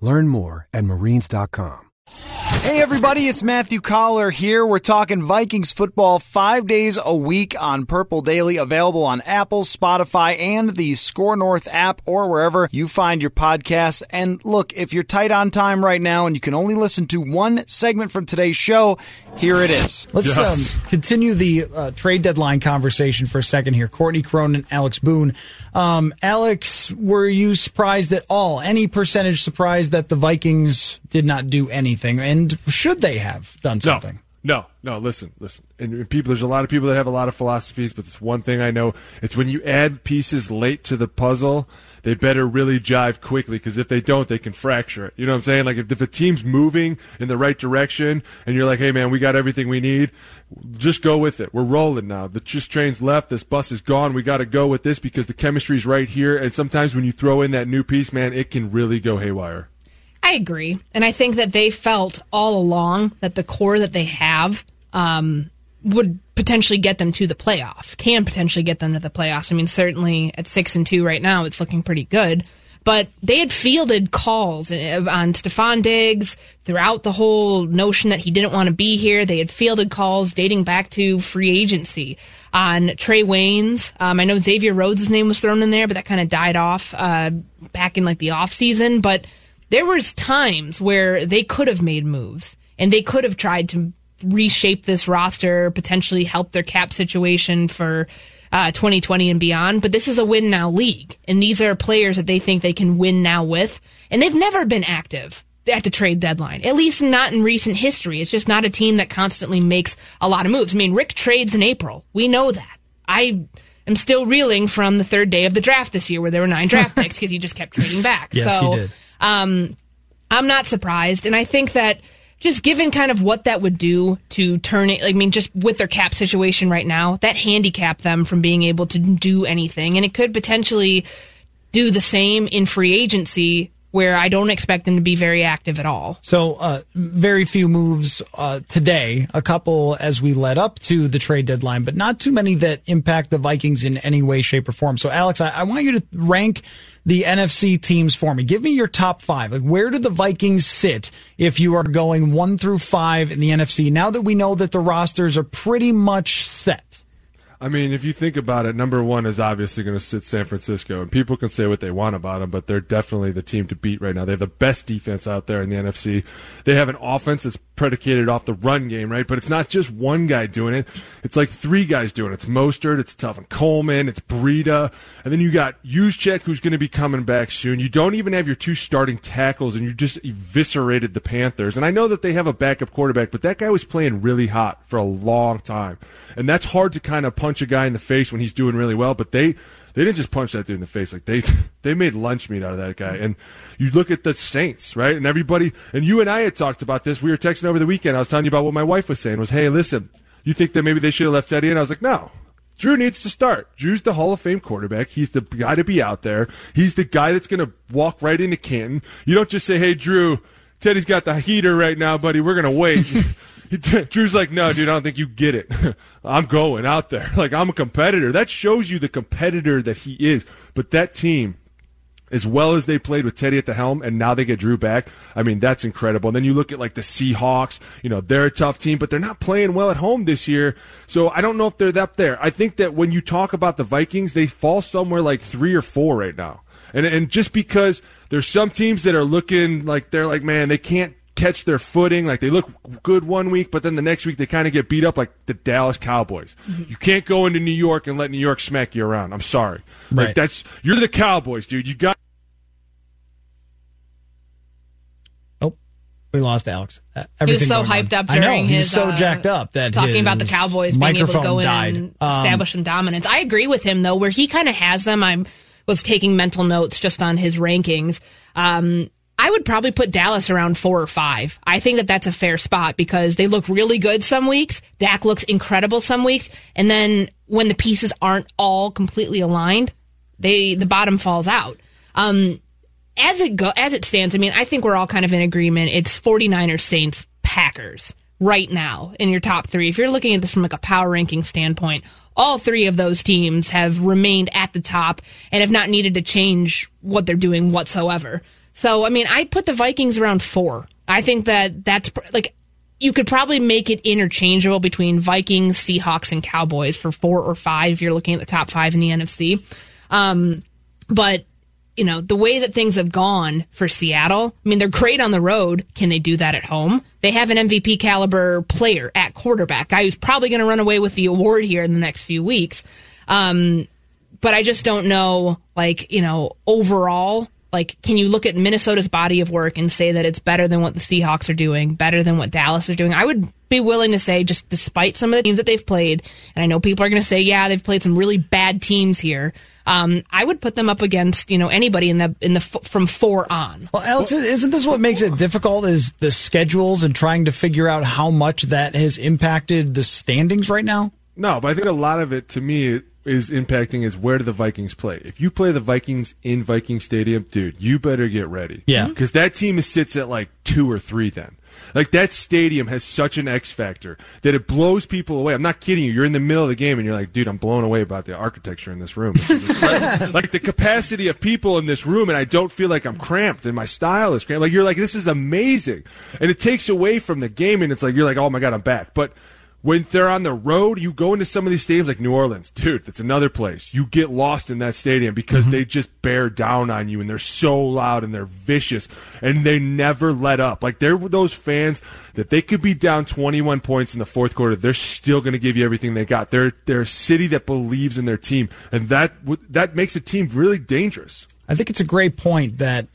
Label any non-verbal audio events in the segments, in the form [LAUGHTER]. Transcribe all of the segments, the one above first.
Learn more at marines.com. Hey everybody, it's Matthew Coller here. We're talking Vikings football five days a week on Purple Daily, available on Apple, Spotify, and the Score North app or wherever you find your podcasts. And look, if you're tight on time right now and you can only listen to one segment from today's show, here it is. Let's yes. um, continue the uh, trade deadline conversation for a second here. Courtney Cronin, Alex Boone. Um, Alex, were you surprised at all? Any percentage surprised that the Vikings did not do anything? And should they have done something? No, no, no. Listen, listen. And people, there's a lot of people that have a lot of philosophies, but it's one thing I know. It's when you add pieces late to the puzzle they better really jive quickly because if they don't, they can fracture it. You know what I'm saying? Like if, if the team's moving in the right direction and you're like, hey man, we got everything we need, just go with it. We're rolling now. The just train's left. This bus is gone. We got to go with this because the chemistry's right here. And sometimes when you throw in that new piece, man, it can really go haywire. I agree, and I think that they felt all along that the core that they have um, would potentially get them to the playoff, can potentially get them to the playoffs. I mean, certainly at six and two right now, it's looking pretty good. But they had fielded calls uh, on Stefon Diggs throughout the whole notion that he didn't want to be here. They had fielded calls dating back to free agency on Trey Waynes. Um, I know Xavier Rhodes' name was thrown in there, but that kind of died off uh, back in like the off season. But there was times where they could have made moves and they could have tried to reshape this roster, potentially help their cap situation for uh, 2020 and beyond. But this is a win now league, and these are players that they think they can win now with, and they've never been active at the trade deadline, at least not in recent history. It's just not a team that constantly makes a lot of moves. I mean, Rick trades in April. We know that. I am still reeling from the third day of the draft this year where there were nine draft [LAUGHS] picks because he just kept trading back. yes, so, he did. Um, I'm not surprised, and I think that just given kind of what that would do to turn it, I mean, just with their cap situation right now, that handicap them from being able to do anything. And it could potentially do the same in free agency where I don't expect them to be very active at all. So, uh, very few moves uh, today, a couple as we led up to the trade deadline, but not too many that impact the Vikings in any way, shape, or form. So, Alex, I, I want you to rank the NFC teams for me. Give me your top five. Like, where do the Vikings sit if you are going one through five in the NFC now that we know that the rosters are pretty much set? I mean, if you think about it, number one is obviously going to sit San Francisco, and people can say what they want about them, but they're definitely the team to beat right now. They have the best defense out there in the NFC. They have an offense that's predicated off the run game, right? But it's not just one guy doing it. It's like three guys doing it. It's Mostert, it's Tevin Coleman, it's Breida, and then you got Juszczyk, who's going to be coming back soon. You don't even have your two starting tackles, and you just eviscerated the Panthers. And I know that they have a backup quarterback, but that guy was playing really hot for a long time. And that's hard to kind of punch a guy in the face when he's doing really well, but they they didn't just punch that dude in the face. Like they [LAUGHS] they made lunch meat out of that guy. And you look at the Saints, right? And everybody and you and I had talked about this. We were texting over the weekend. I was telling you about what my wife was saying was, hey, listen, you think that maybe they should have left Teddy? And I was like, no. Drew needs to start. Drew's the Hall of Fame quarterback. He's the guy to be out there. He's the guy that's going to walk right into Canton. You don't just say, hey, Drew, Teddy's got the heater right now, buddy. We're going to wait. [LAUGHS] [LAUGHS] Drew's like, no, dude, I don't think you get it. [LAUGHS] I'm going out there. [LAUGHS] Like, I'm a competitor. That shows you the competitor that he is. But that team, as well as they played with Teddy at the helm, and now they get Drew back. I mean, that's incredible. And then you look at like the Seahawks. You know, they're a tough team, but they're not playing well at home this year. So I don't know if they're up there. I think that when you talk about the Vikings, they fall somewhere like three or four right now. And and just because there's some teams that are looking like they're like, man, they can't catch their footing. Like they look good one week, but then the next week they kind of get beat up like the Dallas Cowboys. Mm-hmm. You can't go into New York and let New York smack you around. I'm sorry. Right. Like that's you're the Cowboys, dude. You got Oh, we lost Alex. Uh, he was so hyped on. up during I know, his. He's so uh, jacked up that talking about the Cowboys being able to microphone go in died. and Um, establish some dominance. I agree with him though, where he kind of has them. I was taking mental notes just on his rankings. Um, I would probably put Dallas around four or five. I think that that's a fair spot because they look really good some weeks. Dak looks incredible some weeks, and then when the pieces aren't all completely aligned, they the bottom falls out. Um, as it go as it stands, I mean, I think we're all kind of in agreement. It's 49ers, Saints, Packers right now in your top three. If you're looking at this from like a power ranking standpoint, all three of those teams have remained at the top and have not needed to change what they're doing whatsoever. So, I mean, I'd put the Vikings around four. I think that that's like you could probably make it interchangeable between Vikings, Seahawks, and Cowboys for four or five if you're looking at the top five in the NFC. Um, but you know, the way that things have gone for Seattle, I mean, they're great on the road. Can they do that at home? They have an MVP caliber player at quarterback, guy who's probably going to run away with the award here in the next few weeks. Um, but I just don't know, like, you know, overall, like, can you look at Minnesota's body of work and say that it's better than what the Seahawks are doing, better than what Dallas are doing? I would be willing to say, just despite some of the teams that they've played, and I know people are going to say, yeah, they've played some really bad teams here. Um, I would put them up against you know anybody in the in the f- from four on. Well, Alex, isn't this what makes it difficult? Is the schedules and trying to figure out how much that has impacted the standings right now? No, but I think a lot of it to me is impacting is where do the Vikings play? If you play the Vikings in Viking Stadium, dude, you better get ready. Yeah. Mm-hmm. Because that team sits at like two or three then. Like that stadium has such an X factor that it blows people away. I'm not kidding you. You're in the middle of the game and you're like, dude, I'm blown away about the architecture in this room. This [LAUGHS] like the capacity of people in this room, and I don't feel like I'm cramped and my style is cramped. Like you're like, this is amazing, and it takes away from the game, and it's like you're like, oh my god, I'm back, but when they're on the road, you go into some of these stadiums like New Orleans, dude, that's another place. You get lost in that stadium because mm-hmm. they just bear down on you and they're so loud and they're vicious and they never let up. Like they're those fans that they could be down 21 points in the fourth quarter. They're still going to give you everything they got. They're, they're a city that believes in their team and that, that makes a team really dangerous. I think it's a great point that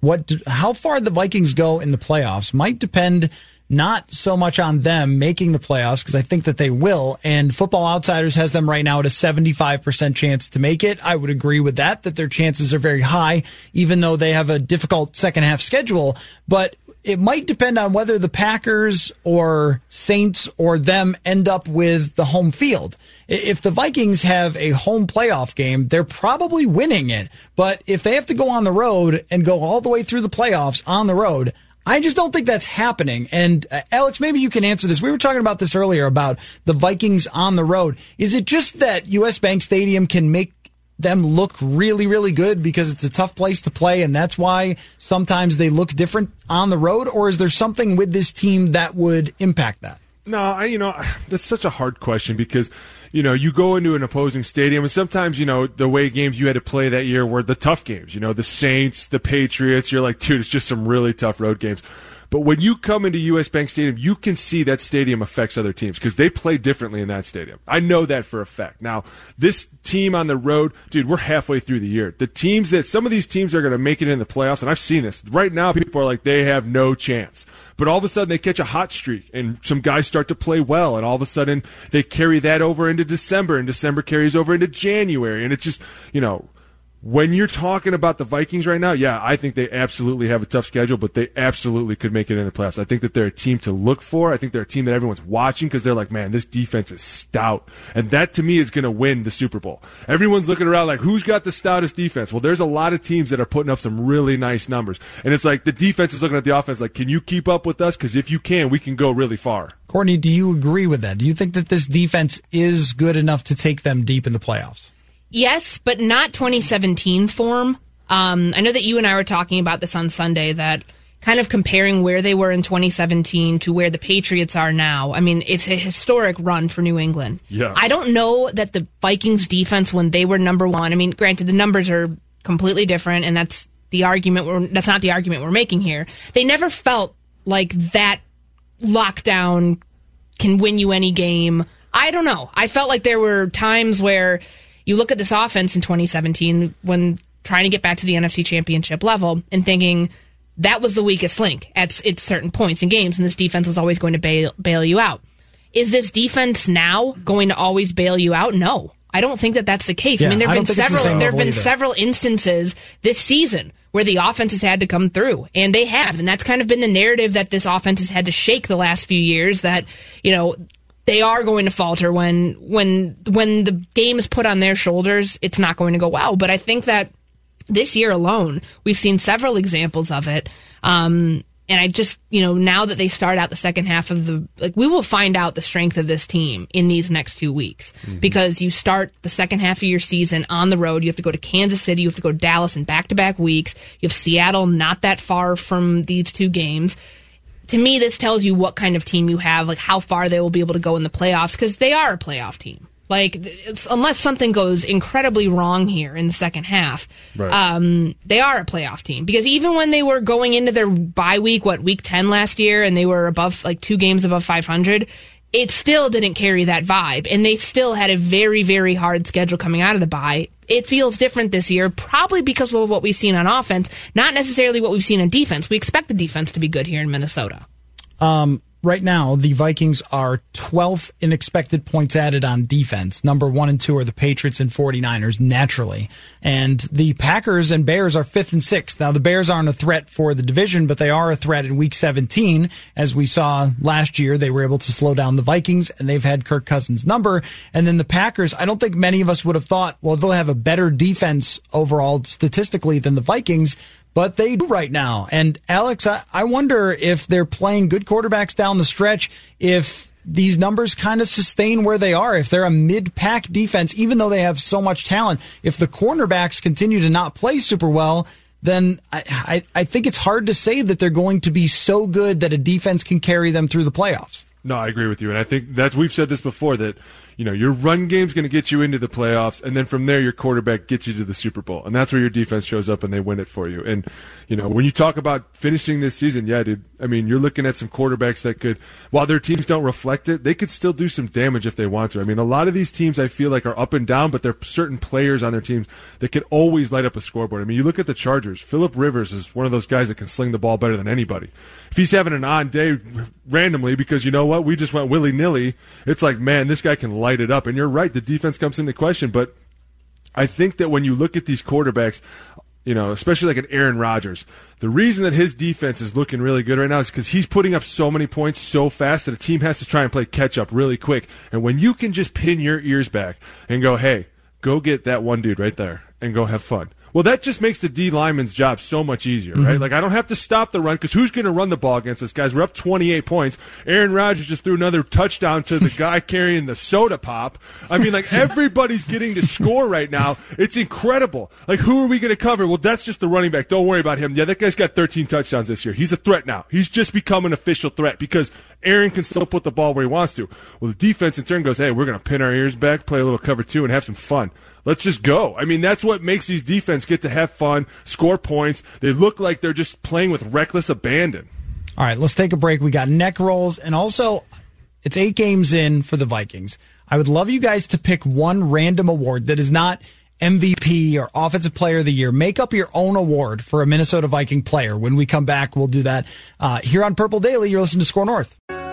what, how far the Vikings go in the playoffs might depend not so much on them making the playoffs because I think that they will. And Football Outsiders has them right now at a 75% chance to make it. I would agree with that, that their chances are very high, even though they have a difficult second half schedule. But it might depend on whether the Packers or Saints or them end up with the home field. If the Vikings have a home playoff game, they're probably winning it. But if they have to go on the road and go all the way through the playoffs on the road, I just don't think that's happening. And uh, Alex, maybe you can answer this. We were talking about this earlier about the Vikings on the road. Is it just that US Bank Stadium can make them look really, really good because it's a tough place to play and that's why sometimes they look different on the road? Or is there something with this team that would impact that? No, I, you know, [SIGHS] that's such a hard question because you know, you go into an opposing stadium, and sometimes, you know, the way games you had to play that year were the tough games. You know, the Saints, the Patriots. You're like, dude, it's just some really tough road games. But when you come into US Bank Stadium, you can see that stadium affects other teams because they play differently in that stadium. I know that for a fact. Now, this team on the road, dude, we're halfway through the year. The teams that some of these teams are going to make it in the playoffs, and I've seen this. Right now, people are like, they have no chance. But all of a sudden, they catch a hot streak, and some guys start to play well, and all of a sudden, they carry that over into December, and December carries over into January, and it's just, you know, when you're talking about the Vikings right now, yeah, I think they absolutely have a tough schedule, but they absolutely could make it in the playoffs. I think that they're a team to look for. I think they're a team that everyone's watching because they're like, man, this defense is stout. And that to me is going to win the Super Bowl. Everyone's looking around like, who's got the stoutest defense? Well, there's a lot of teams that are putting up some really nice numbers. And it's like the defense is looking at the offense like, can you keep up with us? Because if you can, we can go really far. Courtney, do you agree with that? Do you think that this defense is good enough to take them deep in the playoffs? Yes, but not 2017 form. Um, I know that you and I were talking about this on Sunday that kind of comparing where they were in 2017 to where the Patriots are now. I mean, it's a historic run for New England. Yes. I don't know that the Vikings defense when they were number one. I mean, granted, the numbers are completely different, and that's the argument. We're, that's not the argument we're making here. They never felt like that lockdown can win you any game. I don't know. I felt like there were times where you look at this offense in 2017 when trying to get back to the NFC championship level and thinking that was the weakest link at, at certain points in games, and this defense was always going to bail, bail you out. Is this defense now going to always bail you out? No. I don't think that that's the case. Yeah, I mean, there have been several there have been either. several instances this season where the offense has had to come through, and they have, and that's kind of been the narrative that this offense has had to shake the last few years. That you know they are going to falter when when when the game is put on their shoulders. It's not going to go well. But I think that this year alone, we've seen several examples of it. Um, and I just, you know, now that they start out the second half of the, like, we will find out the strength of this team in these next two weeks because you start the second half of your season on the road. You have to go to Kansas City, you have to go to Dallas in back to back weeks. You have Seattle not that far from these two games to me, this tells you what kind of team you have, like how far they will be able to go in the playoffs, because they are a playoff team. Like, unless something goes incredibly wrong here in the second half, Right. um, they are a playoff team. Because even when they were going into their bye week, what week ten last year, and they were above like two games above five hundred, it still didn't carry that vibe, and they still had a very very hard schedule coming out of the bye. It feels different this year, probably because of what we've seen on offense, not necessarily what we've seen on defense. We expect the defense to be good here in Minnesota. Um, right now, the Vikings are 12th in expected points added on defense. Number one and two are the Patriots and 49ers, naturally. And the Packers and Bears are fifth and sixth. Now, the Bears aren't a threat for the division, but they are a threat in week 17. As we saw last year, they were able to slow down the Vikings, and they've had Kirk Cousins' number. And then the Packers, I don't think many of us would have thought, well, they'll have a better defense overall statistically than the Vikings but they do right now. And Alex, I, I wonder if they're playing good quarterbacks down the stretch, if these numbers kind of sustain where they are, if they're a mid pack defense, even though they have so much talent, if the cornerbacks continue to not play super well, then I, I, I think it's hard to say that they're going to be so good that a defense can carry them through the playoffs. No, I agree with you, and I think that's we've said this before that you know your run game's going to get you into the playoffs, and then from there your quarterback gets you to the Super Bowl, and that's where your defense shows up and they win it for you. And you know when you talk about finishing this season, yeah, dude, I mean you're looking at some quarterbacks that could, while their teams don't reflect it, they could still do some damage if they want to. I mean a lot of these teams I feel like are up and down, but there are certain players on their teams that can always light up a scoreboard. I mean you look at the Chargers, Philip Rivers is one of those guys that can sling the ball better than anybody. If he's having an on day randomly because you know what, we just went willy nilly, it's like, man, this guy can light it up. And you're right, the defense comes into question, but I think that when you look at these quarterbacks, you know, especially like an Aaron Rodgers, the reason that his defense is looking really good right now is because he's putting up so many points so fast that a team has to try and play catch up really quick. And when you can just pin your ears back and go, hey, go get that one dude right there and go have fun. Well, that just makes the D lineman's job so much easier, right? Mm-hmm. Like, I don't have to stop the run because who's going to run the ball against us, guys? We're up 28 points. Aaron Rodgers just threw another touchdown to the guy [LAUGHS] carrying the soda pop. I mean, like, [LAUGHS] everybody's getting to score right now. It's incredible. Like, who are we going to cover? Well, that's just the running back. Don't worry about him. Yeah, that guy's got 13 touchdowns this year. He's a threat now. He's just become an official threat because Aaron can still put the ball where he wants to. Well, the defense in turn goes, hey, we're going to pin our ears back, play a little cover two, and have some fun. Let's just go. I mean, that's what makes these defense get to have fun, score points. They look like they're just playing with reckless abandon. All right, let's take a break. We got neck rolls, and also it's eight games in for the Vikings. I would love you guys to pick one random award that is not MVP or Offensive Player of the Year. Make up your own award for a Minnesota Viking player. When we come back, we'll do that uh, here on Purple Daily. You're listening to Score North.